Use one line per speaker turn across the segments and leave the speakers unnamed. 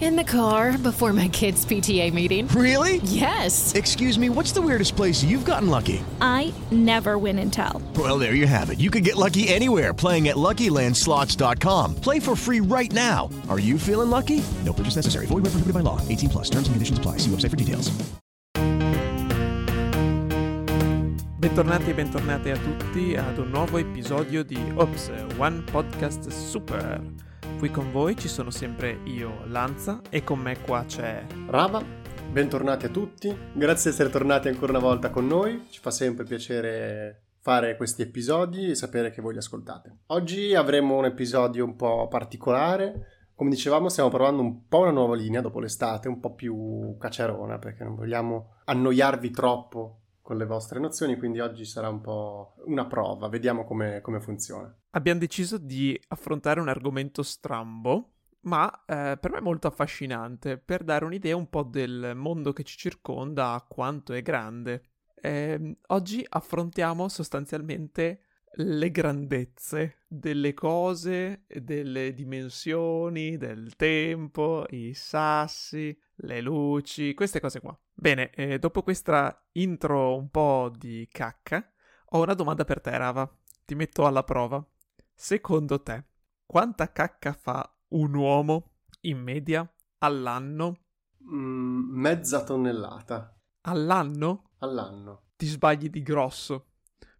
In the car before my kids' PTA meeting.
Really?
Yes.
Excuse me, what's the weirdest place you've gotten lucky?
I never win and tell.
Well, there you have it. You can get lucky anywhere playing at LuckyLandSlots.com. Play for free right now. Are you feeling lucky? No purchase necessary. Void where prohibited by law. 18 plus. Terms and conditions apply. See website for details.
Bentornati e bentornate a tutti ad un nuovo episodio di Ops, One Podcast Super. Qui con voi ci sono sempre io, Lanza, e con me qua c'è...
Rava, bentornati a tutti, grazie di essere tornati ancora una volta con noi, ci fa sempre piacere fare questi episodi e sapere che voi li ascoltate. Oggi avremo un episodio un po' particolare, come dicevamo stiamo provando un po' una nuova linea dopo l'estate, un po' più cacciarona perché non vogliamo annoiarvi troppo con le vostre nozioni, quindi oggi sarà un po' una prova, vediamo come, come funziona.
Abbiamo deciso di affrontare un argomento strambo, ma eh, per me molto affascinante, per dare un'idea un po' del mondo che ci circonda, quanto è grande. Eh, oggi affrontiamo sostanzialmente le grandezze delle cose, delle dimensioni, del tempo, i sassi, le luci, queste cose qua. Bene, eh, dopo questa intro un po' di cacca, ho una domanda per te, Rava. Ti metto alla prova. Secondo te, quanta cacca fa un uomo in media all'anno?
Mm, mezza tonnellata.
All'anno?
All'anno.
Ti sbagli di grosso.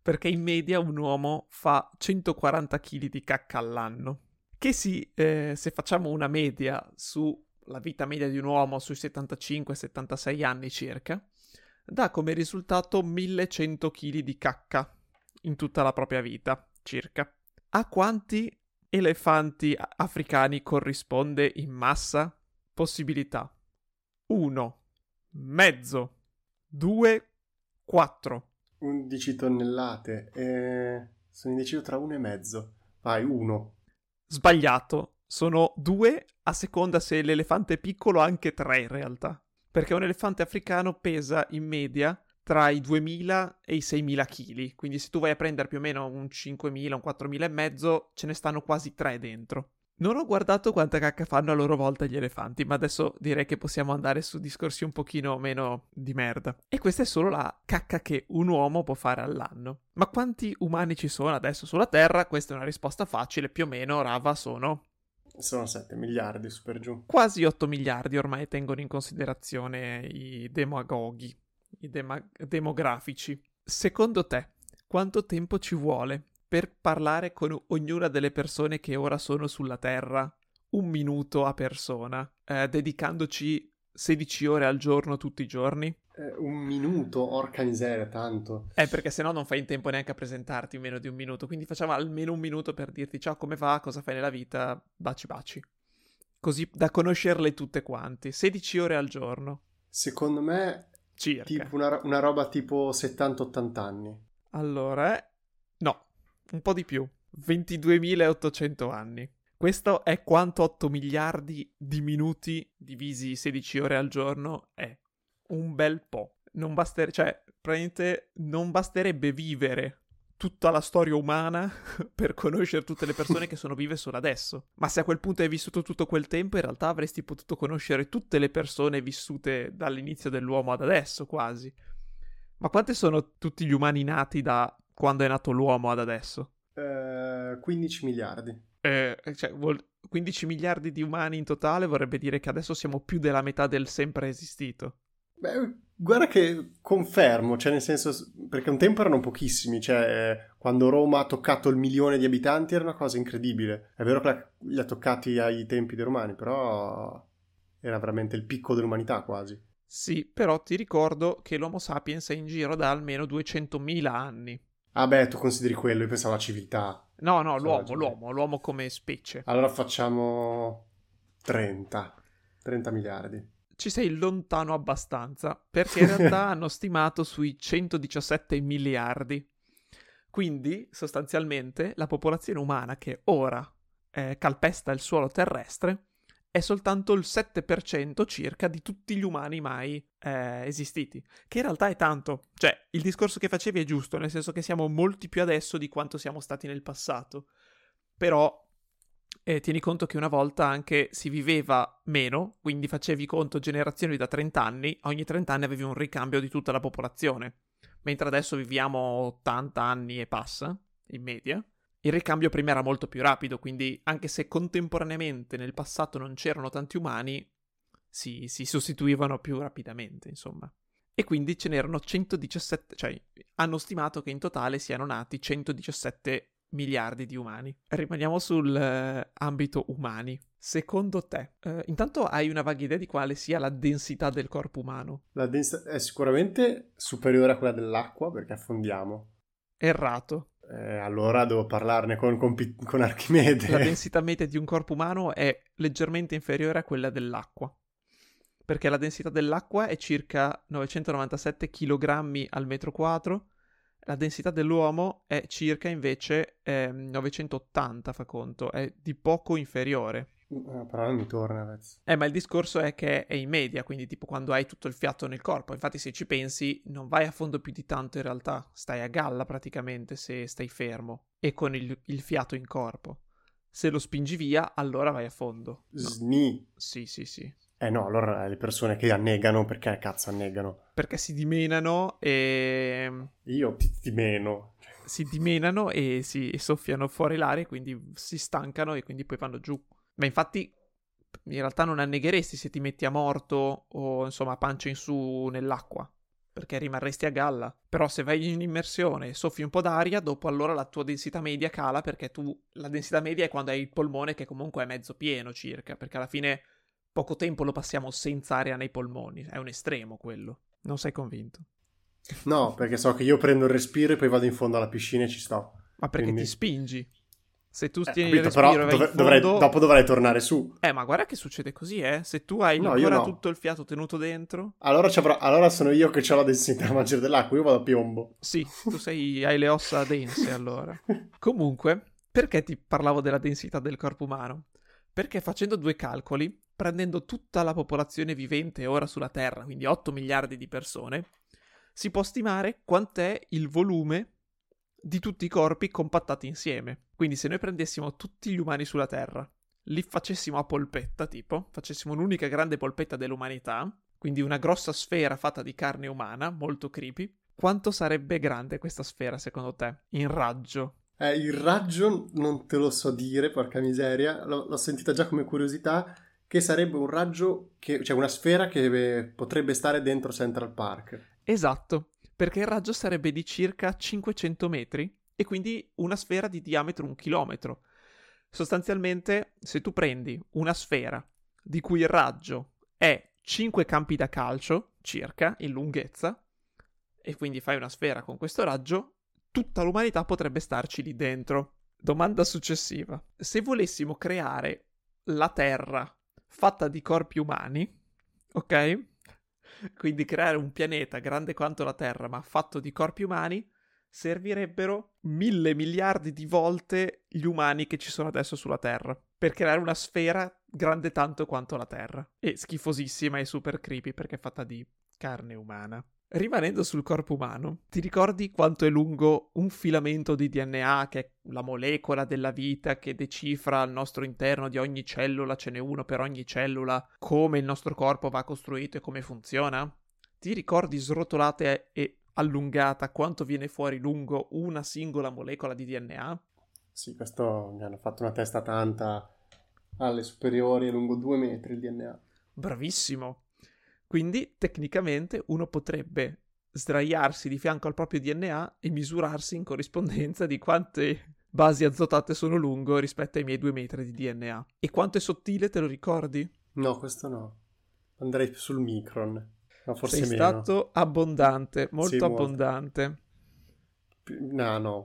Perché in media un uomo fa 140 kg di cacca all'anno. Che sì, eh, se facciamo una media su la vita media di un uomo sui 75-76 anni circa, dà come risultato 1100 kg di cacca in tutta la propria vita, circa. A quanti elefanti africani corrisponde in massa? Possibilità 1, mezzo, 2, 4.
11 tonnellate, eh, sono indeciso tra uno e mezzo. Vai, uno.
Sbagliato, sono due a seconda se l'elefante è piccolo, anche tre in realtà. Perché un elefante africano pesa in media tra i 2000 e i 6000 kg. Quindi se tu vai a prendere più o meno un 5000, un 4000 e mezzo, ce ne stanno quasi tre dentro. Non ho guardato quanta cacca fanno a loro volta gli elefanti, ma adesso direi che possiamo andare su discorsi un pochino meno di merda. E questa è solo la cacca che un uomo può fare all'anno. Ma quanti umani ci sono adesso sulla Terra? Questa è una risposta facile, più o meno, Rava, sono
sono 7 miliardi su per giù.
Quasi 8 miliardi ormai tengono in considerazione i demagoghi, i dema- demografici. Secondo te, quanto tempo ci vuole per parlare con ognuna delle persone che ora sono sulla Terra? Un minuto a persona, eh, dedicandoci 16 ore al giorno tutti i giorni?
Eh, un minuto, orca miseria, tanto.
Eh, perché sennò non fai in tempo neanche a presentarti in meno di un minuto. Quindi facciamo almeno un minuto per dirti ciao, come va, cosa fai nella vita, baci baci. Così da conoscerle tutte quanti. 16 ore al giorno.
Secondo me,
Circa.
tipo una, una roba tipo 70-80 anni.
Allora, eh? no, un po' di più. 22.800 anni. Questo è quanto 8 miliardi di minuti divisi 16 ore al giorno è un bel po'. Non basterebbe, cioè, praticamente non basterebbe vivere tutta la storia umana per conoscere tutte le persone che sono vive solo adesso. Ma se a quel punto hai vissuto tutto quel tempo, in realtà avresti potuto conoscere tutte le persone vissute dall'inizio dell'uomo ad adesso, quasi. Ma quanti sono tutti gli umani nati da quando è nato l'uomo ad adesso?
Eh, 15 miliardi.
Eh, cioè, 15 miliardi di umani in totale vorrebbe dire che adesso siamo più della metà del sempre esistito.
Beh, guarda che confermo, cioè nel senso, perché un tempo erano pochissimi, cioè quando Roma ha toccato il milione di abitanti era una cosa incredibile. È vero che li ha toccati ai tempi dei romani, però era veramente il picco dell'umanità quasi.
Sì, però ti ricordo che l'Homo sapiens è in giro da almeno 200.000 anni.
Ah beh, tu consideri quello, io pensavo alla civiltà.
No, no, l'uomo, l'uomo, l'uomo come specie.
Allora facciamo 30. 30 miliardi.
Ci sei lontano abbastanza, perché in realtà hanno stimato sui 117 miliardi. Quindi, sostanzialmente, la popolazione umana che ora eh, calpesta il suolo terrestre è soltanto il 7% circa di tutti gli umani mai eh, esistiti. Che in realtà è tanto. Cioè, il discorso che facevi è giusto, nel senso che siamo molti più adesso di quanto siamo stati nel passato. Però eh, tieni conto che una volta anche si viveva meno, quindi facevi conto generazioni da 30 anni, ogni 30 anni avevi un ricambio di tutta la popolazione. Mentre adesso viviamo 80 anni e passa, in media. Il ricambio prima era molto più rapido, quindi anche se contemporaneamente nel passato non c'erano tanti umani, si, si sostituivano più rapidamente, insomma. E quindi ce n'erano 117, cioè hanno stimato che in totale siano nati 117 miliardi di umani. Rimaniamo sull'ambito umani. Secondo te, eh, intanto hai una vaga idea di quale sia la densità del corpo umano?
La densità è sicuramente superiore a quella dell'acqua perché affondiamo.
Errato.
Eh, allora devo parlarne con, con con Archimede.
La densità media di un corpo umano è leggermente inferiore a quella dell'acqua. Perché la densità dell'acqua è circa 997 kg al metro quadro, la densità dell'uomo è circa invece ehm, 980, fa conto, è di poco inferiore.
Eh, però non mi torna, Vez.
Eh, ma il discorso è che è in media, quindi tipo quando hai tutto il fiato nel corpo. Infatti, se ci pensi, non vai a fondo più di tanto in realtà. Stai a galla praticamente se stai fermo e con il, il fiato in corpo. Se lo spingi via, allora vai a fondo. No.
Sni.
Sì, sì, sì.
Eh no, allora le persone che annegano, perché cazzo annegano?
Perché si dimenano e...
Io ti, ti meno.
Si dimenano e si soffiano fuori l'aria, quindi si stancano e quindi poi vanno giù. Ma infatti in realtà non annegheresti se ti metti a morto o insomma pancia in su nell'acqua, perché rimarresti a galla. Però se vai in immersione e soffi un po' d'aria, dopo allora la tua densità media cala perché tu la densità media è quando hai il polmone che comunque è mezzo pieno circa, perché alla fine poco tempo lo passiamo senza aria nei polmoni, è un estremo quello. Non sei convinto?
No, perché so che io prendo il respiro e poi vado in fondo alla piscina e ci sto.
Ma perché
Quindi-
ti spingi? Se tu
Eh,
tieni
capito,
il respiro
dov-
in
dovrei-
fondo...
dopo dovrei tornare su.
Eh, ma guarda che succede così, eh. Se tu hai
No,
ancora
no.
tutto il fiato tenuto dentro...
Allora, allora sono io che ho la densità maggiore dell'acqua, io vado a piombo.
Sì, tu sei, hai le ossa dense allora. Comunque, perché ti parlavo della densità del corpo umano? Perché facendo due calcoli, prendendo tutta la popolazione vivente ora sulla Terra, quindi 8 miliardi di persone, si può stimare quant'è il volume di tutti i corpi compattati insieme. Quindi se noi prendessimo tutti gli umani sulla Terra, li facessimo a polpetta, tipo, facessimo un'unica grande polpetta dell'umanità, quindi una grossa sfera fatta di carne umana, molto creepy, quanto sarebbe grande questa sfera secondo te? In raggio?
Eh, il raggio non te lo so dire, porca miseria, l'ho, l'ho sentita già come curiosità, che sarebbe un raggio, che, cioè una sfera che eh, potrebbe stare dentro Central Park.
Esatto, perché il raggio sarebbe di circa 500 metri e quindi una sfera di diametro un chilometro. Sostanzialmente, se tu prendi una sfera di cui il raggio è 5 campi da calcio, circa, in lunghezza, e quindi fai una sfera con questo raggio, tutta l'umanità potrebbe starci lì dentro. Domanda successiva. Se volessimo creare la Terra fatta di corpi umani, ok? Quindi creare un pianeta grande quanto la Terra, ma fatto di corpi umani, servirebbero mille miliardi di volte gli umani che ci sono adesso sulla Terra. Per creare una sfera grande tanto quanto la Terra. E schifosissima e super creepy perché è fatta di carne umana. Rimanendo sul corpo umano, ti ricordi quanto è lungo un filamento di DNA, che è la molecola della vita che decifra al nostro interno di ogni cellula, ce n'è uno per ogni cellula, come il nostro corpo va costruito e come funziona? Ti ricordi srotolata e allungata quanto viene fuori lungo una singola molecola di DNA?
Sì, questo mi hanno fatto una testa tanta alle superiori, è lungo due metri il DNA.
Bravissimo! Quindi tecnicamente uno potrebbe sdraiarsi di fianco al proprio DNA e misurarsi in corrispondenza di quante basi azotate sono lungo rispetto ai miei due metri di DNA. E quanto è sottile, te lo ricordi?
No, questo no. Andrei sul micron. No, forse
Sei
meno.
stato abbondante, molto
Sì, molto.
abbondante.
No, no.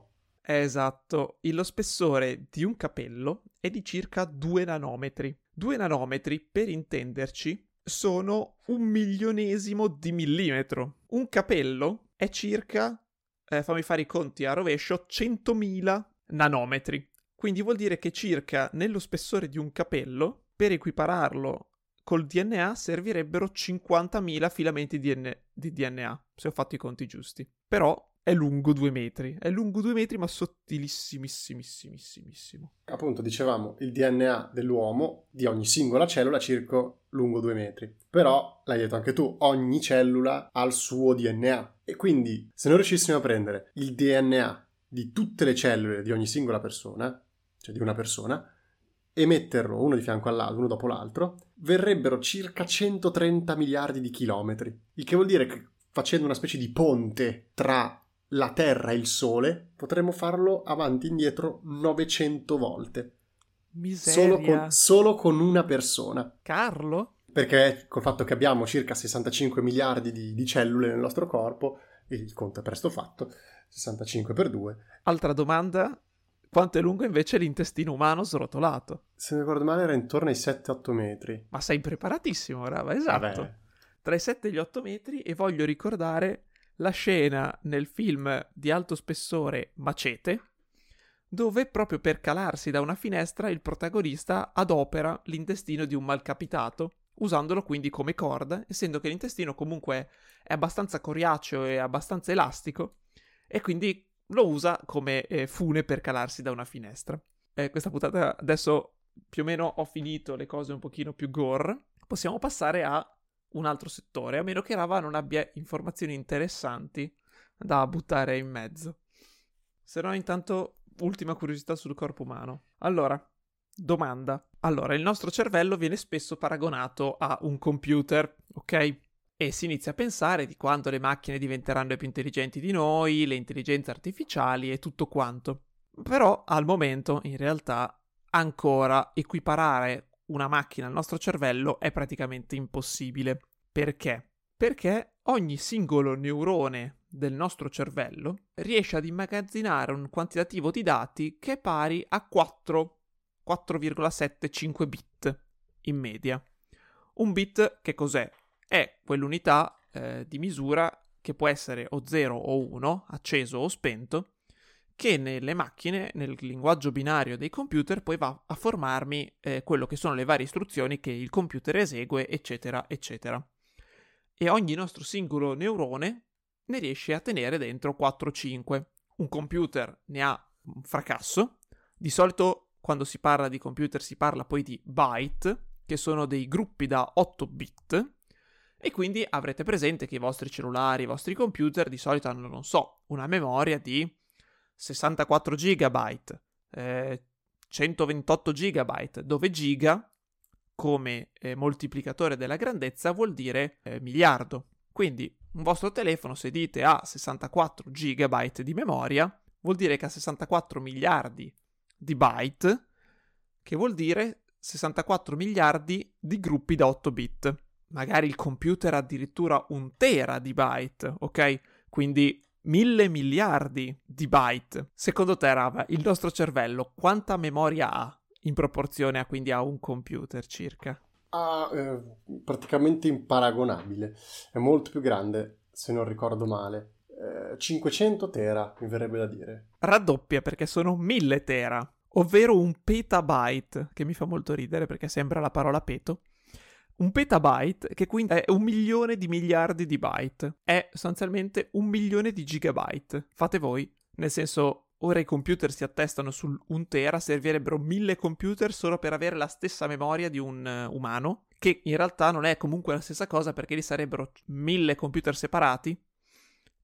Esatto, lo spessore di un capello è di circa 2 nanometri. 2 nanometri, per intenderci, sono un milionesimo di millimetro. Un capello è circa, eh, fammi fare i conti a rovescio, 100.000 nanometri. Quindi vuol dire che circa nello spessore di un capello, per equipararlo col DNA, servirebbero 50.000 filamenti di DNA, se ho fatto i conti giusti. Però è lungo due metri, è lungo due metri ma sottilissimissimissimo.
Appunto, dicevamo, il DNA dell'uomo, di ogni singola cellula, circa lungo due metri. Però, l'hai detto anche tu, ogni cellula ha il suo DNA. E quindi, se noi riuscissimo a prendere il DNA di tutte le cellule di ogni singola persona, cioè di una persona, e metterlo uno di fianco all'altro, uno dopo l'altro, verrebbero circa 130 miliardi di chilometri. Il che vuol dire che facendo una specie di ponte tra la Terra e il Sole, potremmo farlo avanti e indietro 900 volte.
Miseria.
Solo con, solo con una persona.
Carlo?
Perché col fatto che abbiamo circa 65 miliardi di, di cellule nel nostro corpo, il conto è presto fatto, 65 per 2.
Altra domanda, quanto è lungo invece l'intestino umano srotolato?
Se mi ricordo male era intorno ai 7-8 metri.
Ma sei preparatissimo, Rava, esatto.
Vabbè.
Tra i 7 e gli 8 metri e voglio ricordare la scena nel film di alto spessore Macete, dove proprio per calarsi da una finestra il protagonista adopera l'intestino di un malcapitato, usandolo quindi come corda, essendo che l'intestino comunque è abbastanza coriaceo e abbastanza elastico, e quindi lo usa come eh, fune per calarsi da una finestra. Eh, questa puntata adesso più o meno ho finito le cose un pochino più gore, possiamo passare a un altro settore, a meno che Rava non abbia informazioni interessanti da buttare in mezzo. Se no, intanto, ultima curiosità sul corpo umano. Allora, domanda. Allora, il nostro cervello viene spesso paragonato a un computer, ok? E si inizia a pensare di quando le macchine diventeranno più intelligenti di noi, le intelligenze artificiali e tutto quanto. Però al momento, in realtà, ancora equiparare una macchina al nostro cervello è praticamente impossibile. Perché? Perché ogni singolo neurone del nostro cervello riesce ad immagazzinare un quantitativo di dati che è pari a 4, 4,75 bit in media. Un bit che cos'è? È quell'unità eh, di misura che può essere o 0 o 1, acceso o spento, che nelle macchine, nel linguaggio binario dei computer, poi va a formarmi eh, quello che sono le varie istruzioni che il computer esegue, eccetera, eccetera. E ogni nostro singolo neurone ne riesce a tenere dentro 4-5. Un computer ne ha un fracasso. Di solito quando si parla di computer si parla poi di byte, che sono dei gruppi da 8 bit. E quindi avrete presente che i vostri cellulari, i vostri computer di solito hanno, non so, una memoria di 64 GB, eh, 128 GB, dove giga come eh, moltiplicatore della grandezza vuol dire eh, miliardo. Quindi un vostro telefono se dite ha 64 GB di memoria, vuol dire che ha 64 miliardi di byte, che vuol dire 64 miliardi di gruppi da 8 bit. Magari il computer ha addirittura un tera di byte, ok? Quindi mille miliardi di byte. Secondo te, Rava, il nostro cervello quanta memoria ha in proporzione a quindi a un computer circa?
Ah, eh, praticamente imparagonabile. È molto più grande, se non ricordo male. Eh, 500 tera, mi verrebbe da dire.
Raddoppia perché sono 1000 tera, ovvero un petabyte, che mi fa molto ridere perché sembra la parola peto. Un petabyte, che quindi è un milione di miliardi di byte, è sostanzialmente un milione di gigabyte. Fate voi. Nel senso, ora i computer si attestano sul 1 tera, servirebbero mille computer solo per avere la stessa memoria di un uh, umano, che in realtà non è comunque la stessa cosa perché li sarebbero mille computer separati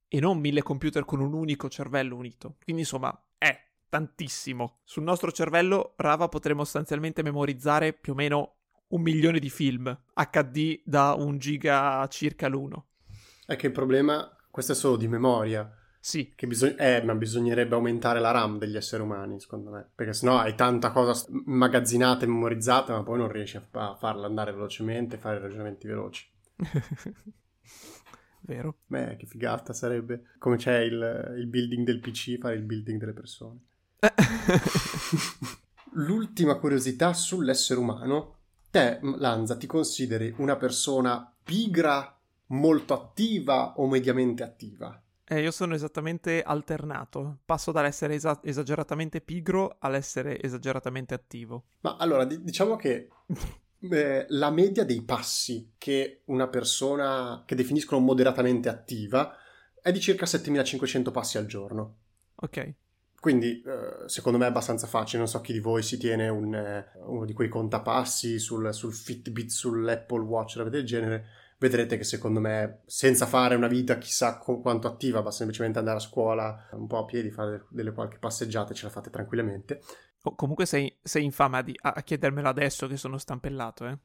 e non mille computer con un unico cervello unito. Quindi insomma, è tantissimo. Sul nostro cervello, Rava, potremmo sostanzialmente memorizzare più o meno un milione di film HD da un giga circa l'uno.
È che il problema, questo è solo di memoria.
Sì.
Che bisog- eh, ma bisognerebbe aumentare la RAM degli esseri umani, secondo me. Perché sennò hai tanta cosa immagazzinata e memorizzata, ma poi non riesci a, a farla andare velocemente, fare ragionamenti veloci.
davvero.
Beh, che figata sarebbe. Come c'è il, il building del PC, fare il building delle persone. L'ultima curiosità sull'essere umano. Te, Lanza, ti consideri una persona pigra, molto attiva o mediamente attiva?
Eh, io sono esattamente alternato. Passo dall'essere esa- esageratamente pigro all'essere esageratamente attivo.
Ma allora, d- diciamo che eh, la media dei passi che una persona che definiscono moderatamente attiva è di circa 7500 passi al giorno.
Ok.
Quindi, eh, secondo me è abbastanza facile. Non so chi di voi si tiene un, eh, uno di quei contapassi sul, sul Fitbit, sull'Apple Watch, roba del genere vedrete che secondo me, senza fare una vita chissà quanto attiva, basta semplicemente andare a scuola un po' a piedi, fare delle qualche passeggiate, ce la fate tranquillamente.
Oh, comunque sei, sei infame a, di- a, chiedermelo adesso che sono stampellato, eh?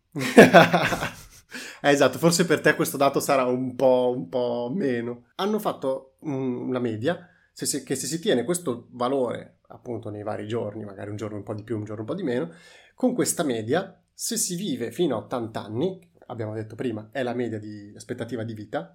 eh, esatto, forse per te questo dato sarà un po', un po meno. Hanno fatto una media se si, che se si tiene questo valore appunto nei vari giorni, magari un giorno un po' di più, un giorno un po' di meno, con questa media, se si vive fino a 80 anni, abbiamo detto prima, è la media di aspettativa di vita,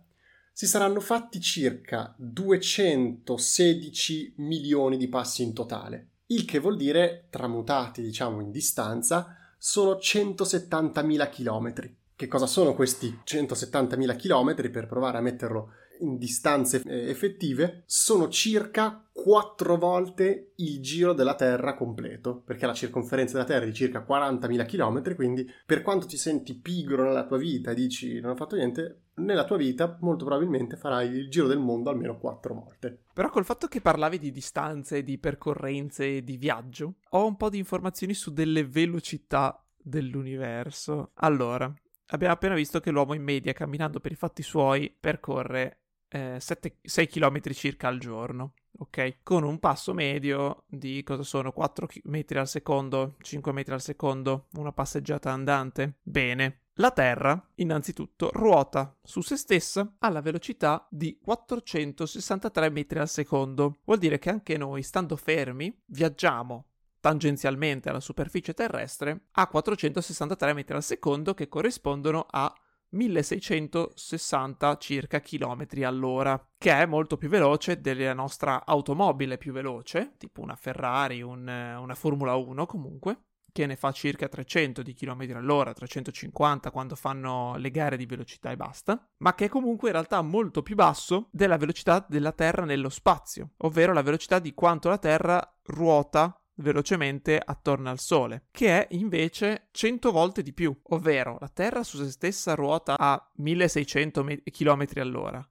si saranno fatti circa 216 milioni di passi in totale, il che vuol dire, tramutati diciamo in distanza, sono 170.000 chilometri. Che cosa sono questi 170.000 chilometri per provare a metterlo in distanze eh, effettive sono circa quattro volte il giro della Terra completo, perché la circonferenza della Terra è di circa 40.000 km, quindi per quanto ti senti pigro nella tua vita e dici non ho fatto niente, nella tua vita molto probabilmente farai il giro del mondo almeno quattro volte.
Però col fatto che parlavi di distanze, di percorrenze, di viaggio, ho un po' di informazioni su delle velocità dell'universo. Allora, abbiamo appena visto che l'uomo in media camminando per i fatti suoi percorre eh, 7, 6 km circa al giorno, ok? Con un passo medio di cosa sono 4 metri al secondo, 5 metri al secondo, una passeggiata andante. Bene. La Terra, innanzitutto, ruota su se stessa alla velocità di 463 metri al secondo. Vuol dire che anche noi, stando fermi, viaggiamo tangenzialmente alla superficie terrestre a 463 metri al secondo che corrispondono a 1660 circa chilometri all'ora, che è molto più veloce della nostra automobile più veloce, tipo una Ferrari, un, una Formula 1 comunque, che ne fa circa 300 di chilometri all'ora, 350 quando fanno le gare di velocità e basta, ma che è comunque in realtà molto più basso della velocità della Terra nello spazio, ovvero la velocità di quanto la Terra ruota velocemente attorno al Sole, che è invece 100 volte di più, ovvero la Terra su se stessa ruota a 1600 km all'ora.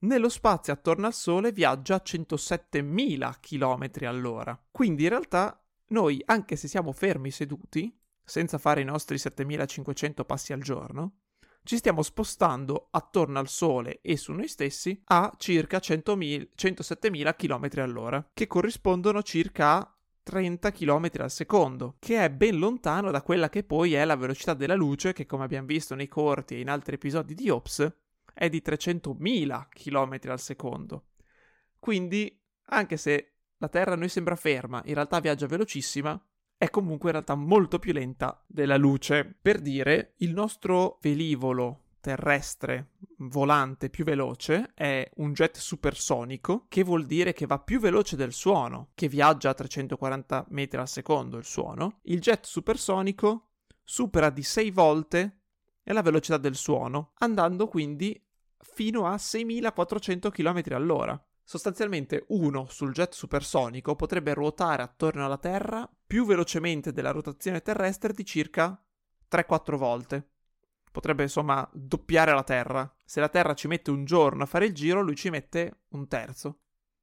Nello spazio attorno al Sole viaggia a 107.000 km all'ora. Quindi in realtà noi, anche se siamo fermi seduti, senza fare i nostri 7500 passi al giorno, ci stiamo spostando attorno al Sole e su noi stessi a circa 107.000 km all'ora, che corrispondono circa a 30 km al secondo, che è ben lontano da quella che poi è la velocità della luce, che come abbiamo visto nei corti e in altri episodi di Ops, è di 300.000 km al secondo. Quindi, anche se la Terra a noi sembra ferma, in realtà viaggia velocissima, è comunque in realtà molto più lenta della luce. Per dire, il nostro velivolo terrestre volante più veloce è un jet supersonico, che vuol dire che va più veloce del suono, che viaggia a 340 metri al secondo il suono. Il jet supersonico supera di 6 volte la velocità del suono, andando quindi fino a 6400 km all'ora. Sostanzialmente uno sul jet supersonico potrebbe ruotare attorno alla Terra più velocemente della rotazione terrestre di circa 3-4 volte potrebbe insomma doppiare la Terra. Se la Terra ci mette un giorno a fare il giro, lui ci mette un terzo.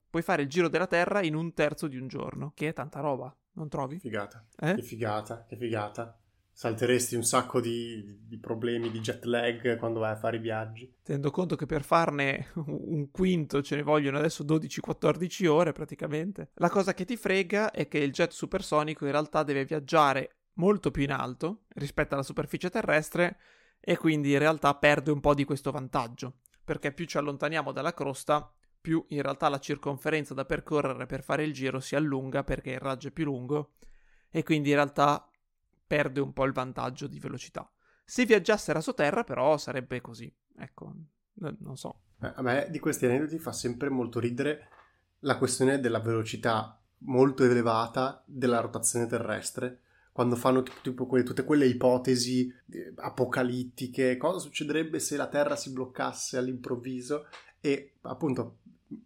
Puoi fare il giro della Terra in un terzo di un giorno, che è tanta roba, non trovi?
Figata.
Eh?
Che figata, che figata. Salteresti un sacco di, di, problemi di jet lag quando vai a fare i viaggi.
Tenendo conto che per farne un quinto ce ne vogliono adesso 12-14 ore praticamente. La cosa che ti frega è che il jet supersonico in realtà deve viaggiare molto più in alto rispetto alla superficie terrestre e quindi in realtà perde un po' di questo vantaggio, perché più ci allontaniamo dalla crosta, più in realtà la circonferenza da percorrere per fare il giro si allunga perché il raggio è più lungo e quindi in realtà perde un po' il vantaggio di velocità. Se viaggiasse sotterra però sarebbe così, ecco, non so.
A me di questi aneddoti fa sempre molto ridere la questione della velocità molto elevata della rotazione terrestre quando fanno tipo, quelle, tutte quelle ipotesi eh, apocalittiche, cosa succederebbe se la Terra si bloccasse all'improvviso? E appunto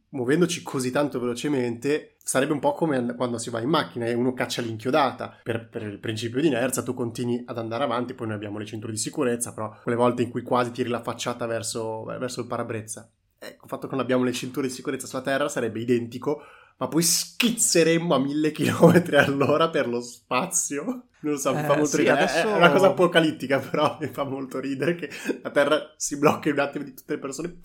muovendoci così tanto velocemente sarebbe un po' come quando si va in macchina e uno caccia l'inchiodata. Per, per, il principio di inerzia tu continui ad andare avanti poi noi abbiamo le cinture di sicurezza però quelle volte in cui quasi tiri la facciata verso, verso il parabrezza. Ecco il fatto che non abbiamo le cinture di sicurezza sulla terra sarebbe identico ma poi schizzeremmo a mille chilometri all'ora per lo spazio. Non lo so, mi fa
Eh,
molto
sì,
ridere.
adesso-
È una cosa apocalittica, però mi fa molto ridere che la Terra si blocca in un attimo di tutte le persone.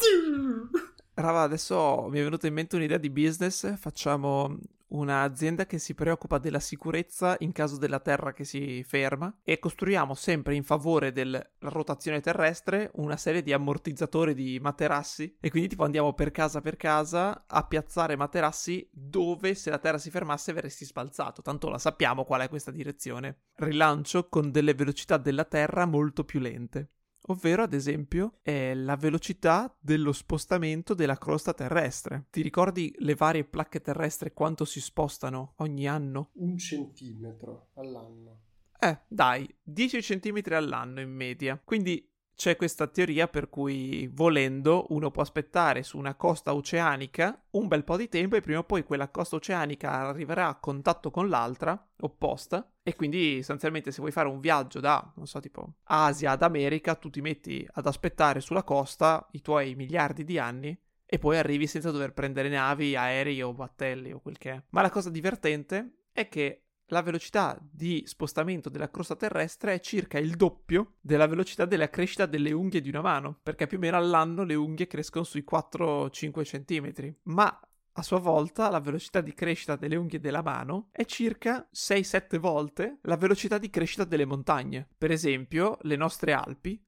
Rava, adesso mi è venuta in mente un'idea di business. Facciamo un'azienda che si preoccupa della sicurezza in caso della Terra che si ferma e costruiamo sempre in favore della rotazione terrestre una serie di ammortizzatori di materassi e quindi tipo andiamo per casa per casa a piazzare materassi dove se la Terra si fermasse verresti sbalzato, tanto la sappiamo qual è questa direzione. Rilancio con delle velocità della Terra molto più lente ovvero ad esempio è la velocità dello spostamento della crosta terrestre. Ti ricordi le varie placche terrestri quanto si spostano ogni anno?
Un centimetro all'anno.
Eh, dai, 10 cm all'anno in media. Quindi c'è questa teoria per cui volendo uno può aspettare su una costa oceanica un bel po' di tempo e prima o poi quella costa oceanica arriverà a contatto con l'altra opposta e quindi sostanzialmente se vuoi fare un viaggio da, non so, tipo Asia ad America, tu ti metti ad aspettare sulla costa i tuoi miliardi di anni e poi arrivi senza dover prendere navi, aerei o battelli o quel che è. Ma la cosa divertente è che la velocità di spostamento della crosta terrestre è circa il doppio della velocità della crescita delle unghie di una mano, perché più o meno all'anno le unghie crescono sui 4-5 cm, ma a sua volta la velocità di crescita delle unghie della mano è circa 6-7 volte la velocità di crescita delle montagne. Per esempio, le nostre Alpi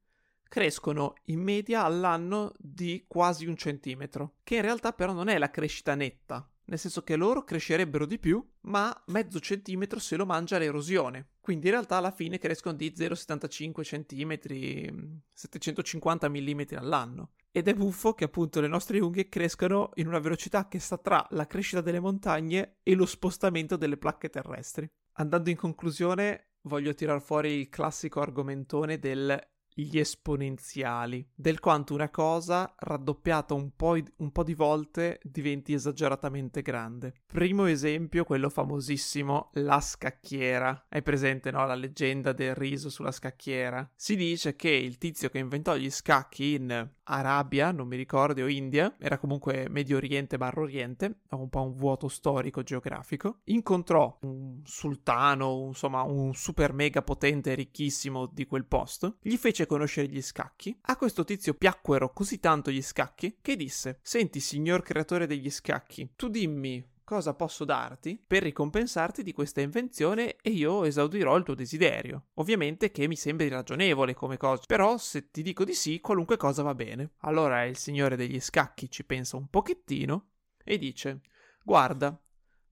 crescono in media all'anno di quasi un centimetro, che in realtà però non è la crescita netta, nel senso che loro crescerebbero di più, ma mezzo centimetro se lo mangia l'erosione. Quindi in realtà alla fine crescono di 0,75 cm, 750 mm all'anno. Ed è buffo che appunto le nostre unghie crescano in una velocità che sta tra la crescita delle montagne e lo spostamento delle placche terrestri. Andando in conclusione, voglio tirar fuori il classico argomentone del gli esponenziali, del quanto una cosa raddoppiata un po', un po' di volte diventi esageratamente grande. Primo esempio, quello famosissimo, la scacchiera. Hai presente, no? La leggenda del riso sulla scacchiera. Si dice che il tizio che inventò gli scacchi in Arabia, non mi ricordo, o India, era comunque Medio Oriente barra Oriente, un po' un vuoto storico geografico, incontrò un sultano, insomma un super mega potente ricchissimo di quel posto, gli fece conoscere gli scacchi. A questo tizio piacquero così tanto gli scacchi che disse: Senti, signor creatore degli scacchi, tu dimmi cosa posso darti per ricompensarti di questa invenzione e io esaudirò il tuo desiderio. Ovviamente che mi sembri ragionevole come cosa, però se ti dico di sì, qualunque cosa va bene. Allora il signore degli scacchi ci pensa un pochettino e dice: Guarda,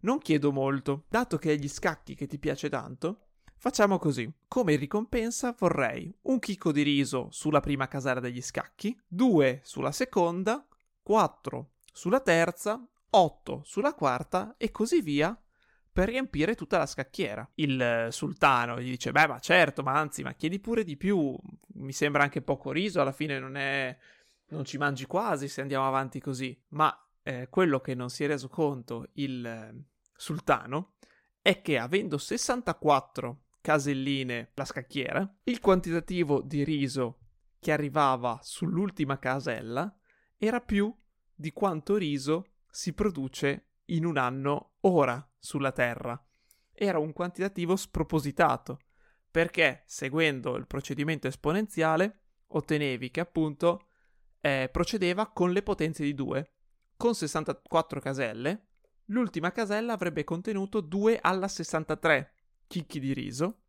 non chiedo molto, dato che hai gli scacchi che ti piace tanto, Facciamo così. Come ricompensa vorrei un chicco di riso sulla prima casella degli scacchi, due sulla seconda, quattro sulla terza, otto sulla quarta e così via per riempire tutta la scacchiera. Il sultano gli dice: Beh, ma certo, ma anzi, ma chiedi pure di più. Mi sembra anche poco riso, alla fine non è. non ci mangi quasi se andiamo avanti così. Ma eh, quello che non si è reso conto il eh, sultano è che avendo 64 caselline la scacchiera, il quantitativo di riso che arrivava sull'ultima casella era più di quanto riso si produce in un anno ora sulla Terra. Era un quantitativo spropositato, perché seguendo il procedimento esponenziale ottenevi che appunto eh, procedeva con le potenze di 2. Con 64 caselle, l'ultima casella avrebbe contenuto 2 alla 63 chicchi di riso,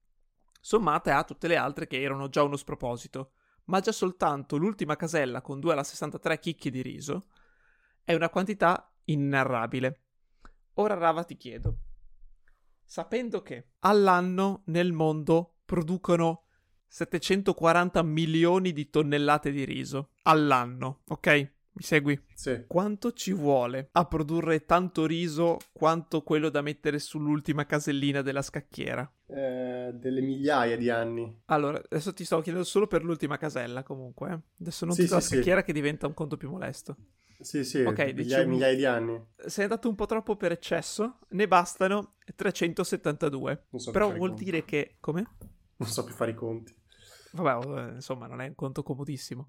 sommate a tutte le altre che erano già uno sproposito, ma già soltanto l'ultima casella con 2 alla 63 chicchi di riso è una quantità inenarrabile. Ora Rava ti chiedo, sapendo che all'anno nel mondo producono 740 milioni di tonnellate di riso, all'anno, ok? Mi segui?
Sì.
Quanto ci vuole a produrre tanto riso quanto quello da mettere sull'ultima casellina della scacchiera?
Eh, delle migliaia di anni.
Allora, adesso ti sto chiedendo solo per l'ultima casella, comunque. eh. Adesso non
Sì,
tutta la
sì, sì.
scacchiera che diventa un conto più molesto.
Sì, sì,
Ok,
migliaia,
diciamo-
migliaia di anni.
Sei andato un po' troppo per eccesso, ne bastano 372.
Non so
Però vuol
conti.
dire che... Come?
Non so più fare i conti.
Vabbè, eh, insomma, non è un conto comodissimo.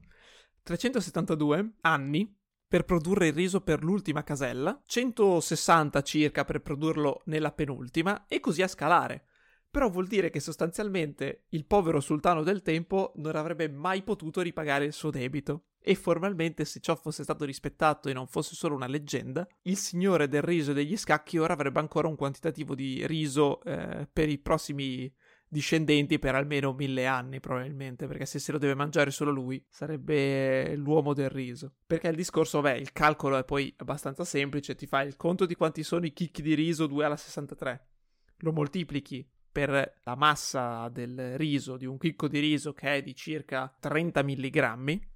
372 anni per produrre il riso per l'ultima casella, 160 circa per produrlo nella penultima e così a scalare. Però vuol dire che sostanzialmente il povero sultano del tempo non avrebbe mai potuto ripagare il suo debito. E formalmente, se ciò fosse stato rispettato e non fosse solo una leggenda, il signore del riso e degli scacchi ora avrebbe ancora un quantitativo di riso eh, per i prossimi discendenti per almeno mille anni, probabilmente, perché se se lo deve mangiare solo lui, sarebbe l'uomo del riso. Perché il discorso, beh, il calcolo è poi abbastanza semplice, ti fai il conto di quanti sono i chicchi di riso 2 alla 63, lo moltiplichi per la massa del riso, di un chicco di riso che è di circa 30 milligrammi,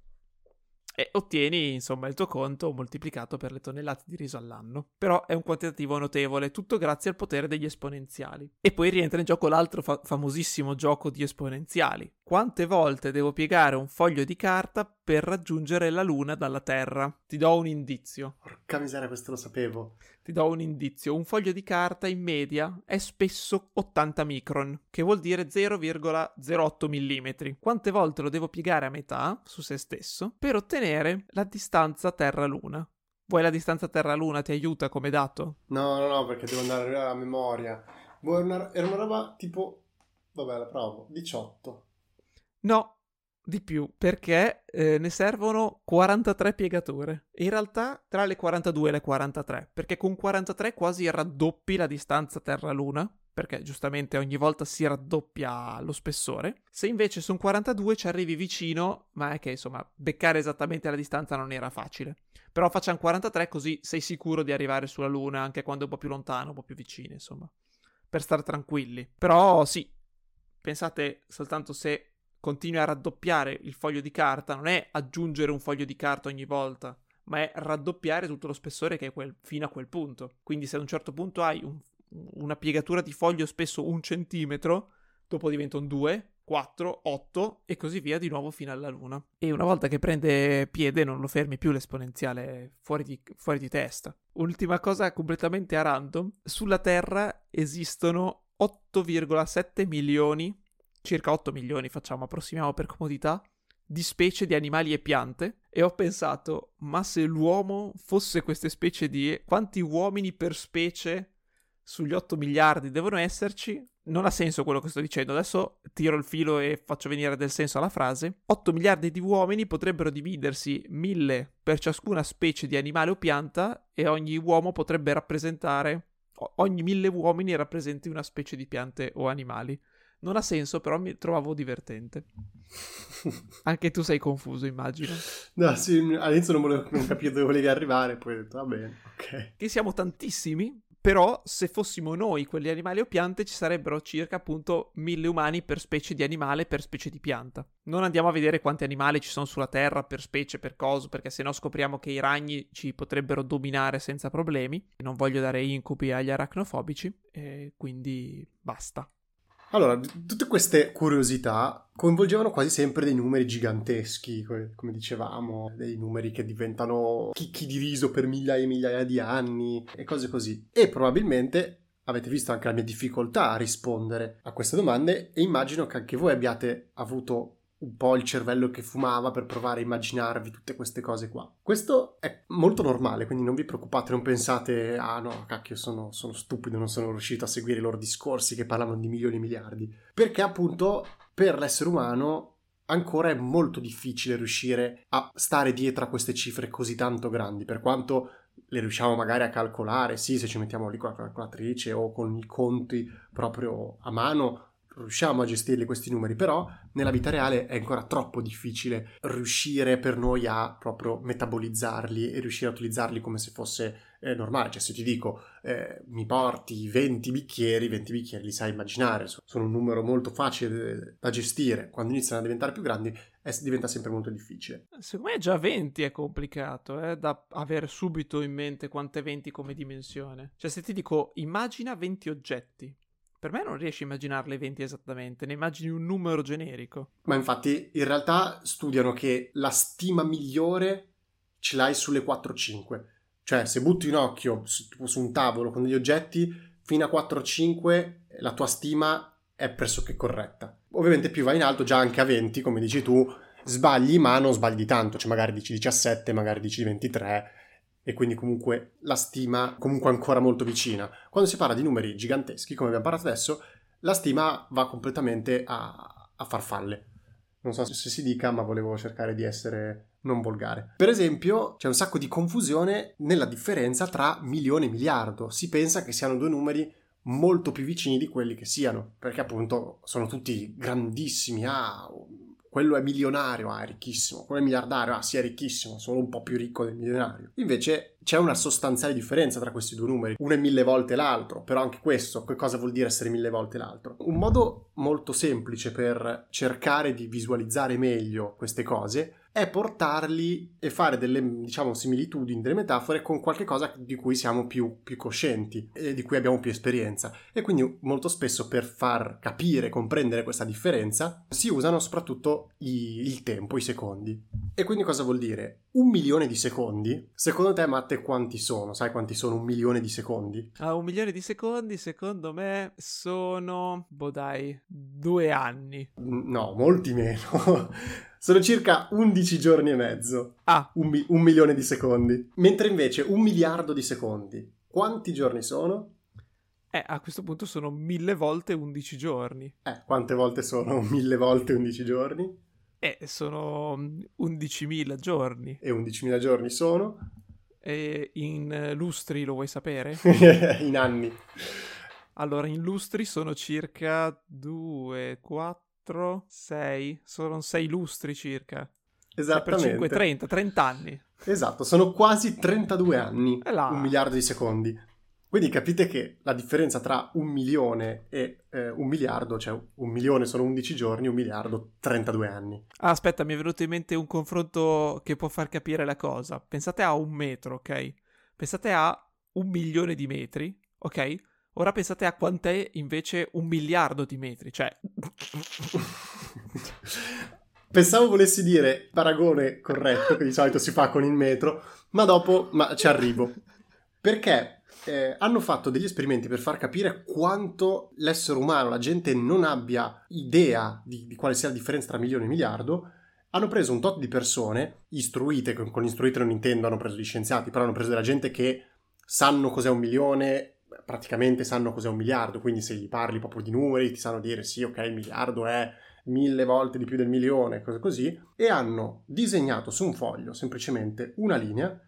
e ottieni insomma il tuo conto moltiplicato per le tonnellate di riso all'anno. Però è un quantitativo notevole, tutto grazie al potere degli esponenziali. E poi rientra in gioco l'altro fa- famosissimo gioco di esponenziali. Quante volte devo piegare un foglio di carta per raggiungere la Luna dalla Terra? Ti do un indizio.
Porca miseria, questo lo sapevo.
Ti do un indizio. Un foglio di carta in media è spesso 80 micron, che vuol dire 0,08 mm. Quante volte lo devo piegare a metà su se stesso per ottenere la distanza Terra-Luna? Vuoi la distanza Terra-Luna? Ti aiuta come dato?
No, no, no, perché devo andare a memoria. Era una, era una roba tipo... Vabbè, la provo. 18.
No, di più, perché eh, ne servono 43 piegature. In realtà tra le 42 e le 43, perché con 43 quasi raddoppi la distanza Terra-Luna, perché giustamente ogni volta si raddoppia lo spessore. Se invece sono 42 ci arrivi vicino, ma è che insomma beccare esattamente la distanza non era facile. Però facciamo 43 così sei sicuro di arrivare sulla Luna anche quando è un po' più lontano, un po' più vicino, insomma. Per stare tranquilli. Però sì, pensate soltanto se continui a raddoppiare il foglio di carta, non è aggiungere un foglio di carta ogni volta, ma è raddoppiare tutto lo spessore che è quel, fino a quel punto. Quindi se ad un certo punto hai un- una piegatura di foglio spesso un centimetro, dopo diventano 2, 4, 8 e così via di nuovo fino alla luna. E una volta che prende piede non lo fermi più l'esponenziale fuori di, fuori di testa. Ultima cosa completamente a random, sulla Terra esistono 8,7 milioni, circa 8 milioni facciamo, approssimiamo per comodità, di specie di animali e piante e ho pensato, ma se l'uomo fosse queste specie di... quanti uomini per specie sugli 8 miliardi devono esserci? Non ha senso quello che sto dicendo, adesso tiro il filo e faccio venire del senso alla frase. 8 miliardi di uomini potrebbero dividersi 1000 per ciascuna specie di animale o pianta e ogni uomo potrebbe rappresentare, ogni 1000 uomini rappresenti una specie di piante o animali. Non ha senso, però mi trovavo divertente. Anche tu sei confuso, immagino.
No, sì, all'inizio non, volevo, non capivo dove volevi arrivare, poi ho detto, va bene, ok.
Che siamo tantissimi, però se fossimo noi quelli animali o piante ci sarebbero circa appunto mille umani per specie di animale per specie di pianta. Non andiamo a vedere quanti animali ci sono sulla Terra per specie, per coso, perché sennò scopriamo che i ragni ci potrebbero dominare senza problemi. Non voglio dare incubi agli aracnofobici, e quindi basta.
Allora, tutte queste curiosità coinvolgevano quasi sempre dei numeri giganteschi, come dicevamo, dei numeri che diventano chicchi di riso per migliaia e migliaia di anni e cose così. E probabilmente avete visto anche la mia difficoltà a rispondere a queste domande e immagino che anche voi abbiate avuto un po' il cervello che fumava per provare a immaginarvi tutte queste cose qua. Questo è molto normale, quindi non vi preoccupate, non pensate, ah no, cacchio, sono, sono stupido, non sono riuscito a seguire i loro discorsi che parlano di milioni e miliardi. Perché appunto per l'essere umano ancora è molto difficile riuscire a stare dietro a queste cifre così tanto grandi, per quanto le riusciamo magari a calcolare, sì, se ci mettiamo lì con la calcolatrice o con i conti proprio a mano, riusciamo a gestirli questi numeri, però nella vita reale è ancora troppo difficile riuscire per noi a proprio metabolizzarli e riuscire a utilizzarli come se fosse eh, normale. Cioè, se ti dico eh, mi porti 20 bicchieri, 20 bicchieri li sai immaginare, sono un numero molto facile da gestire. Quando iniziano a diventare più grandi, è, diventa sempre molto difficile.
Secondo me già 20 è complicato, eh, da avere subito in mente quante 20 come dimensione. Cioè, se ti dico immagina 20 oggetti. Per me non riesci a immaginarle 20 esattamente, ne immagini un numero generico.
Ma infatti, in realtà studiano che la stima migliore ce l'hai sulle 4-5 cioè, se butti un occhio su, su un tavolo con degli oggetti, fino a 4-5 la tua stima è pressoché corretta. Ovviamente più vai in alto, già anche a 20, come dici tu, sbagli, ma non sbagli tanto, cioè magari dici 17, magari dici 23, e quindi comunque la stima comunque ancora molto vicina. Quando si parla di numeri giganteschi, come abbiamo parlato adesso, la stima va completamente a, a farfalle. Non so se si dica, ma volevo cercare di essere non volgare. Per esempio, c'è un sacco di confusione nella differenza tra milione e miliardo. Si pensa che siano due numeri molto più vicini di quelli che siano, perché appunto sono tutti grandissimi. Ah, quello è milionario, ah, è ricchissimo. Quello è miliardario, ah, sì, è ricchissimo, sono un po' più ricco del milionario. Invece c'è una sostanziale differenza tra questi due numeri. Uno è mille volte l'altro, però anche questo, che cosa vuol dire essere mille volte l'altro? Un modo molto semplice per cercare di visualizzare meglio queste cose è portarli e fare delle, diciamo, similitudini, delle metafore con qualche cosa di cui siamo più, più coscienti e di cui abbiamo più esperienza. E quindi molto spesso per far capire, comprendere questa differenza, si usano soprattutto i, il tempo, i secondi. E quindi cosa vuol dire? Un milione di secondi, secondo te Matte quanti sono? Sai quanti sono un milione di secondi?
Ah, un milione di secondi secondo me sono, boh dai, due anni.
No, molti meno. Sono circa 11 giorni e mezzo.
Ah.
Un, mi- un, milione di secondi. Mentre invece un miliardo di secondi. Quanti giorni sono?
Eh, a questo punto sono mille volte 11 giorni.
Eh, quante volte sono mille volte 11 giorni?
Eh, sono 11.000 giorni.
E 11.000 giorni sono?
E in lustri lo vuoi sapere?
in anni.
Allora, in lustri sono circa 2, 4... 4, 6, sono 6 lustri circa.
Esattamente.
Cioè per 5, 30, 30 anni.
Esatto, sono quasi 32 anni, un miliardo di secondi. Quindi capite che la differenza tra un milione e eh, un miliardo, cioè un milione sono 11 giorni, un miliardo 32 anni.
Ah, aspetta, mi è venuto in mente un confronto che può far capire la cosa. Pensate a un metro, ok? Pensate a un milione di metri, ok? Ora pensate a quant'è invece un miliardo di metri, cioè...
Pensavo volessi dire paragone corretto, che di solito si fa con il metro, ma dopo ma ci arrivo. Perché eh, hanno fatto degli esperimenti per far capire quanto l'essere umano, la gente non abbia idea di, di quale sia la differenza tra milione e miliardo. Hanno preso un tot di persone, istruite, con, con istruite non intendo, hanno preso gli scienziati, però hanno preso della gente che sanno cos'è un milione praticamente sanno cos'è un miliardo, quindi se gli parli proprio di numeri ti sanno dire sì, ok, il miliardo è mille volte di più del milione, cose così, e hanno disegnato su un foglio semplicemente una linea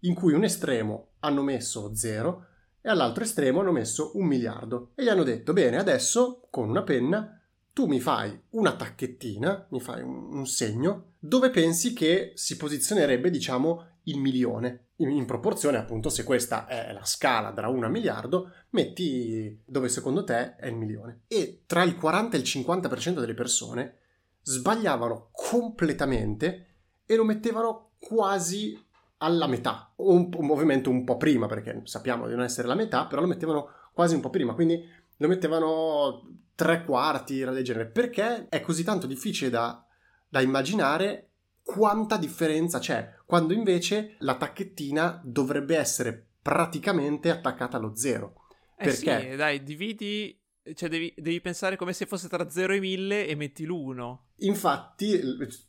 in cui un estremo hanno messo zero e all'altro estremo hanno messo un miliardo e gli hanno detto bene adesso con una penna tu mi fai una tacchettina, mi fai un, un segno dove pensi che si posizionerebbe diciamo il milione. In, in, proporzione appunto se questa è la scala da 1 a miliardo metti dove secondo te è il milione. E tra il 40 e il 50% delle persone sbagliavano completamente e lo mettevano quasi alla metà. Un, ovviamente un po' prima perché sappiamo di non essere la metà però lo mettevano quasi un po' prima quindi lo mettevano tre quarti del genere. Perché è così tanto difficile da, da immaginare quanta differenza c'è, quando invece la tacchettina dovrebbe essere praticamente attaccata allo zero.
Eh perché? Sì, dai, dividi cioè devi, devi, pensare come se fosse tra 0 e 1000 e metti l'1.
Infatti,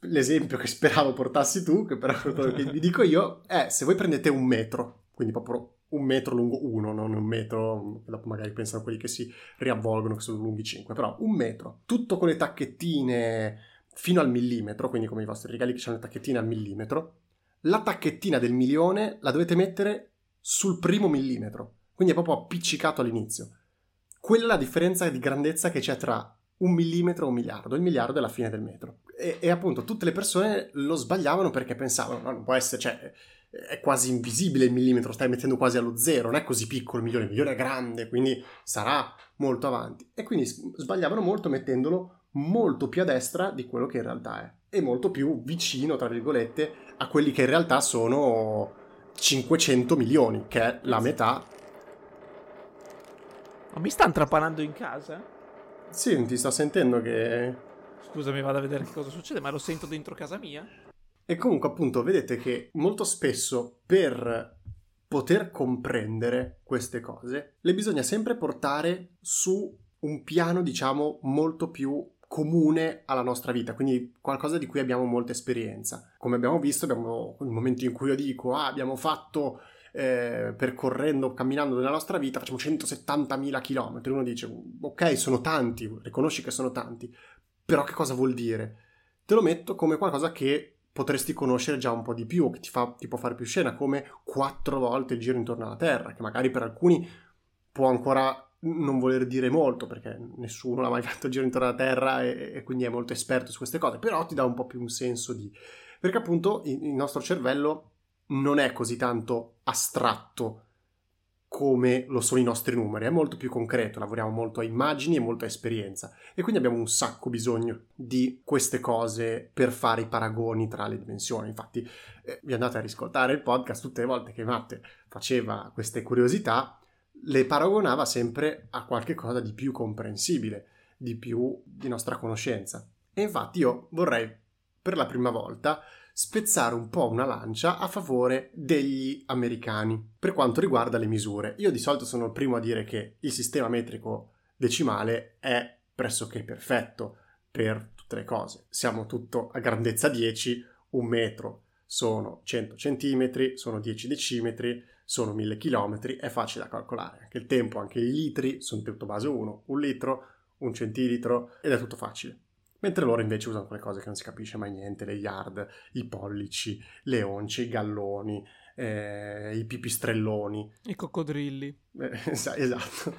l'esempio che speravo portassi tu, che però quello che vi dico io, è se voi prendete un metro, quindi proprio un metro lungo 1, non un metro, dopo magari pensano quelli che si riavvolgono che sono lunghi 5, però un metro, tutto con le tacchettine, fino al millimetro, quindi come i vostri regali che hanno le tacchettine al millimetro, la tacchettina del milione la dovete mettere sul primo millimetro, quindi è proprio appiccicato all'inizio. Quella è la differenza di grandezza che c'è tra un millimetro o un miliardo, il miliardo è la fine del metro. E, e appunto tutte le persone lo sbagliavano perché pensavano, no, non può essere, cioè, è quasi invisibile il millimetro, stai mettendo quasi allo zero, non è così piccolo il milione, il milione è grande, quindi sarà molto avanti. E quindi sbagliavano molto mettendolo molto più a destra di quello che in realtà è, e molto più vicino, tra virgolette, a quelli che in realtà sono 500 milioni, che è la metà.
Ma mi stanno trapanando in casa?
Sì, ti sto sentendo che...
Scusami, vado a vedere che cosa succede, ma lo sento dentro casa mia?
E comunque appunto vedete che molto spesso per poter comprendere queste cose le bisogna sempre portare su un piano diciamo molto più comune alla nostra vita, quindi qualcosa di cui abbiamo molta esperienza. Come abbiamo visto, abbiamo il momento in cui io dico ah, abbiamo fatto eh, percorrendo, camminando nella nostra vita, facciamo 170.000 km. Uno dice ok, sono tanti, riconosci che sono tanti, però che cosa vuol dire? Te lo metto come qualcosa che potresti conoscere già un po' di più, che ti, fa, ti può fare più scena, come quattro volte il giro intorno alla Terra, che magari per alcuni può ancora non voler dire molto, perché nessuno l'ha mai fatto il giro intorno alla Terra e, e, quindi è molto esperto su queste cose, però ti dà un po' più un senso di... Perché appunto il, nostro cervello non è così tanto astratto come lo sono i nostri numeri, è molto più concreto, lavoriamo molto a immagini e molto a esperienza e quindi abbiamo un sacco bisogno di queste cose per fare i paragoni tra le dimensioni. Infatti eh, vi andate a riscoltare il podcast tutte le volte che Matte faceva queste curiosità, le paragonava sempre a qualche cosa di più comprensibile, di più di nostra conoscenza. E infatti io vorrei per la prima volta spezzare un po' una lancia a favore degli americani per quanto riguarda le misure. Io di solito sono il primo a dire che il sistema metrico decimale è pressoché perfetto per tutte le cose. Siamo tutto a grandezza 10, un metro sono 100 centimetri, sono 10 decimetri, sono 1000 chilometri, è facile da calcolare. Anche il tempo, anche i litri, sono tutto base 1, un litro, un centilitro ed è tutto facile. Mentre loro invece usano quelle cose che non si capisce mai niente, le yard, i pollici, le once, i galloni, eh, i pipistrelloni.
I coccodrilli.
Eh, esatto.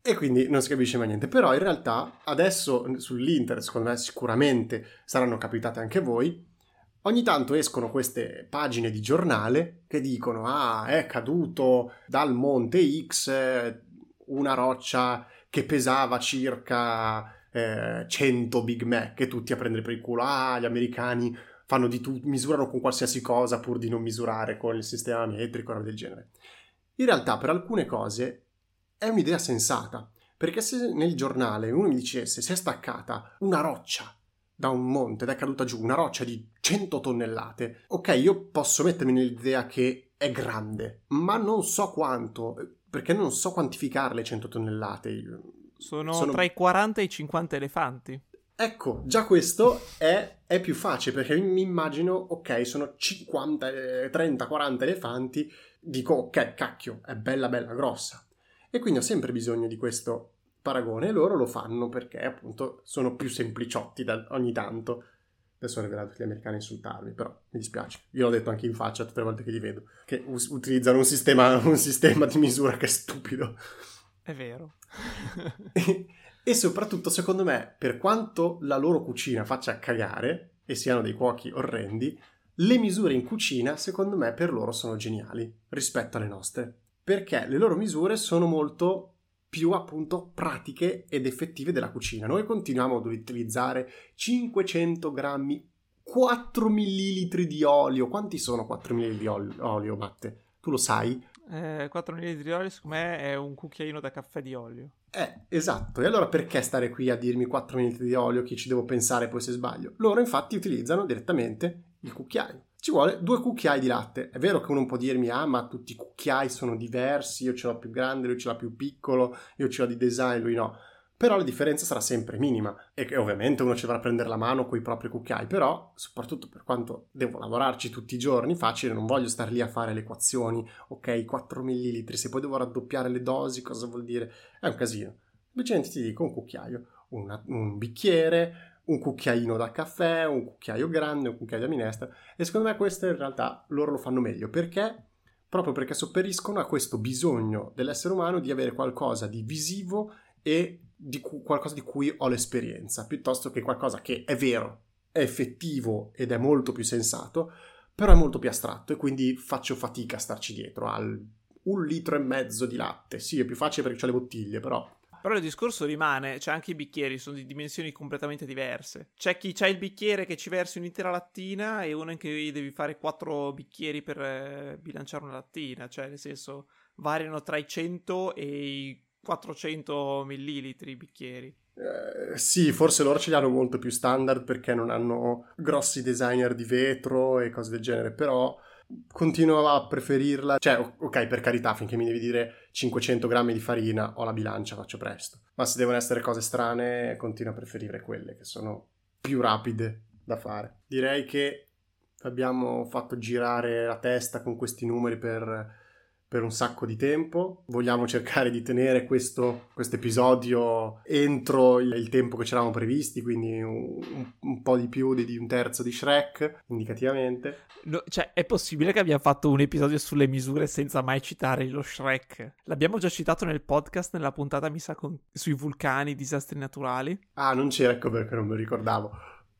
E quindi non si capisce mai niente. Però in realtà adesso sull'Inter, secondo me sicuramente saranno capitate anche voi, ogni tanto escono queste pagine di giornale che dicono ah è caduto dal monte X una roccia che pesava circa eh, 100 Big Mac e tutti a prendere per il culo. Ah, gli americani fanno di tutto, misurano con qualsiasi cosa pur di non misurare con il sistema metrico, roba del genere. In realtà, per alcune cose è un'idea sensata, perché se nel giornale uno mi dicesse si è staccata una roccia da un monte ed è caduta giù, una roccia di 100 tonnellate, ok, io posso mettermi nell'idea che è grande, ma non so quanto, perché non so quantificarle 100 tonnellate.
Sono, sono, tra i 40 e i 50 elefanti.
Ecco, già questo è, è più facile perché mi immagino, ok, sono 50, 30, 40 elefanti, dico, ok, cacchio, è bella, bella grossa. E quindi ho sempre bisogno di questo paragone e loro lo fanno perché appunto sono più sempliciotti da, ogni tanto. Adesso arriverà tutti gli americani a insultarmi, però mi dispiace. Io l'ho detto anche in faccia tutte le volte che li vedo, che us- utilizzano un sistema, un sistema di misura che è stupido.
È vero.
e soprattutto, secondo me, per quanto la loro cucina faccia cagare e siano dei cuochi orrendi, le misure in cucina, secondo me, per loro sono geniali rispetto alle nostre. Perché le loro misure sono molto più appunto pratiche ed effettive della cucina. Noi continuiamo ad utilizzare 500 grammi, 4 millilitri di olio. Quanti sono 4 millilitri di olio, Matte? Tu lo sai?
Eh, 4 ml di olio, secondo me è un cucchiaino da caffè di olio.
Eh, esatto. E allora perché stare qui a dirmi 4 ml di olio che ci devo pensare poi se sbaglio? Loro infatti utilizzano direttamente il cucchiaio. Ci vuole due cucchiai di latte. È vero che uno può dirmi, ah, ma tutti i cucchiai sono diversi, io ce l'ho più grande, lui ce l'ha più piccolo, io ce l'ho di design, lui no però la differenza sarà sempre minima e ovviamente uno ci a prendere la mano con i propri cucchiai, però soprattutto per quanto devo lavorarci tutti i giorni, facile, non voglio star lì a fare le equazioni, ok, 4 millilitri, se poi devo raddoppiare le dosi, cosa vuol dire? È un casino. Invece ti dico un cucchiaio, una, un bicchiere, un cucchiaino da caffè, un cucchiaio grande, un cucchiaio da minestra e secondo me questo in realtà loro lo fanno meglio. Perché? Proprio perché sopperiscono a questo bisogno dell'essere umano di avere qualcosa di visivo e di cu- qualcosa di cui ho l'esperienza, piuttosto che qualcosa che è vero, è effettivo ed è molto più sensato, però è molto più astratto e quindi faccio fatica a starci dietro. Al un litro e mezzo di latte. Sì, è più facile perché ho le bottiglie, però
però il discorso rimane, cioè anche i bicchieri sono di dimensioni completamente diverse. C'è chi ha il bicchiere che ci versi un'intera lattina e uno in cui devi fare quattro bicchieri per eh, bilanciare una lattina, cioè nel senso variano tra i 100 e i 400 millilitri i bicchieri.
Eh, sì, forse loro ce li hanno molto più standard perché non hanno grossi designer di vetro e cose del genere, però continuo a preferirla. Cioè, ok, per carità, finché mi devi dire 500 grammi di farina ho la bilancia, faccio presto. Ma se devono essere cose strane, continuo a preferire quelle che sono più rapide da fare. Direi che abbiamo fatto girare la testa con questi numeri per per un sacco di tempo. Vogliamo cercare di tenere questo episodio entro il, il, tempo che ci eravamo previsti, quindi un, un, po' di più di, di un terzo di Shrek, indicativamente.
No, cioè, è possibile che abbia fatto un episodio sulle misure senza mai citare lo Shrek? L'abbiamo già citato nel podcast, nella puntata, mi sa, con, sui vulcani, disastri naturali.
Ah, non c'era, ecco perché non me lo ricordavo.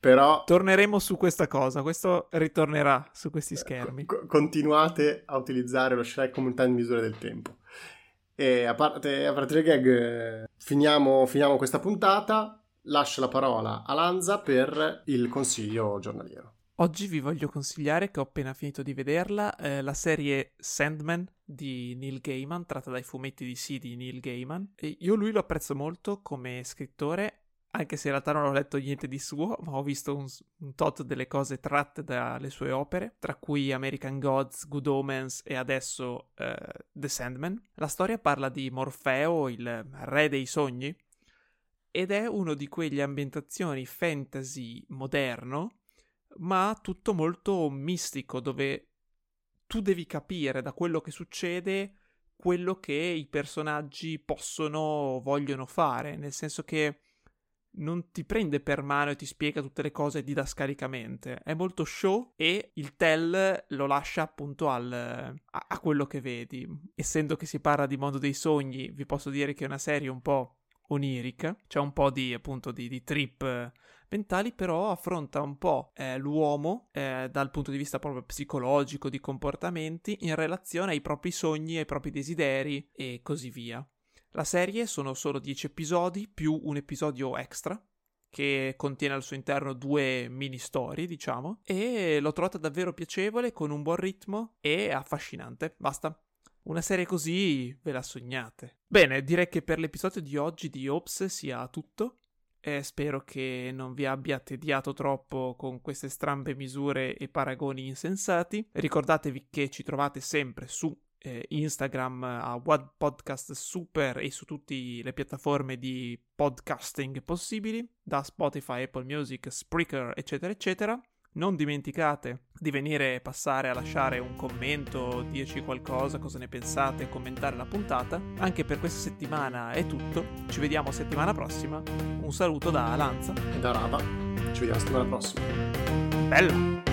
Però
torneremo su questa cosa, questo ritornerà su questi schermi.
Co- continuate a utilizzare lo Shrek come unità di misura del tempo. E a parte, a parte le gag, finiamo, finiamo questa puntata. Lascio la parola a Lanza per il consiglio giornaliero.
Oggi vi voglio consigliare, che ho appena finito di vederla, eh, la serie Sandman di Neil Gaiman, tratta dai fumetti di sì di Neil Gaiman. E io lui lo apprezzo molto come scrittore anche se in realtà non ho letto niente di suo, ma ho visto un, un, tot delle cose tratte dalle sue opere, tra cui American Gods, Good Omens e adesso uh, The Sandman. La storia parla di Morfeo, il re dei sogni, ed è uno di quegli ambientazioni fantasy moderno, ma tutto molto mistico, dove tu devi capire da quello che succede quello che i personaggi possono o vogliono fare, nel senso che non ti prende per mano e ti spiega tutte le cose didascalicamente. È molto show e il tell lo lascia appunto al, a, a, quello che vedi. Essendo che si parla di mondo dei sogni, vi posso dire che è una serie un po' onirica, c'è un po' di appunto di, di trip mentali, però affronta un po' eh, l'uomo eh, dal punto di vista proprio psicologico, di comportamenti, in relazione ai propri sogni, ai propri desideri e così via. La serie sono solo 10 episodi più un episodio extra che contiene al suo interno due mini storie, diciamo, e l'ho trovata davvero piacevole, con un buon ritmo e affascinante. Basta. Una serie così ve la sognate. Bene, direi che per l'episodio di oggi di Ops sia tutto. E spero che non vi abbia tediato troppo con queste strambe misure e paragoni insensati. Ricordatevi che ci trovate sempre su eh, Instagram a What Podcast Super e su tutte le piattaforme di podcasting possibili, da Spotify, Apple Music, Spreaker, eccetera, eccetera. Non dimenticate di venire a passare a lasciare un commento, dirci qualcosa, cosa ne pensate, commentare la puntata. Anche per questa settimana è tutto. Ci vediamo settimana prossima. Un saluto da Lanza
e da Rava. Ci vediamo settimana prossima.
Bella!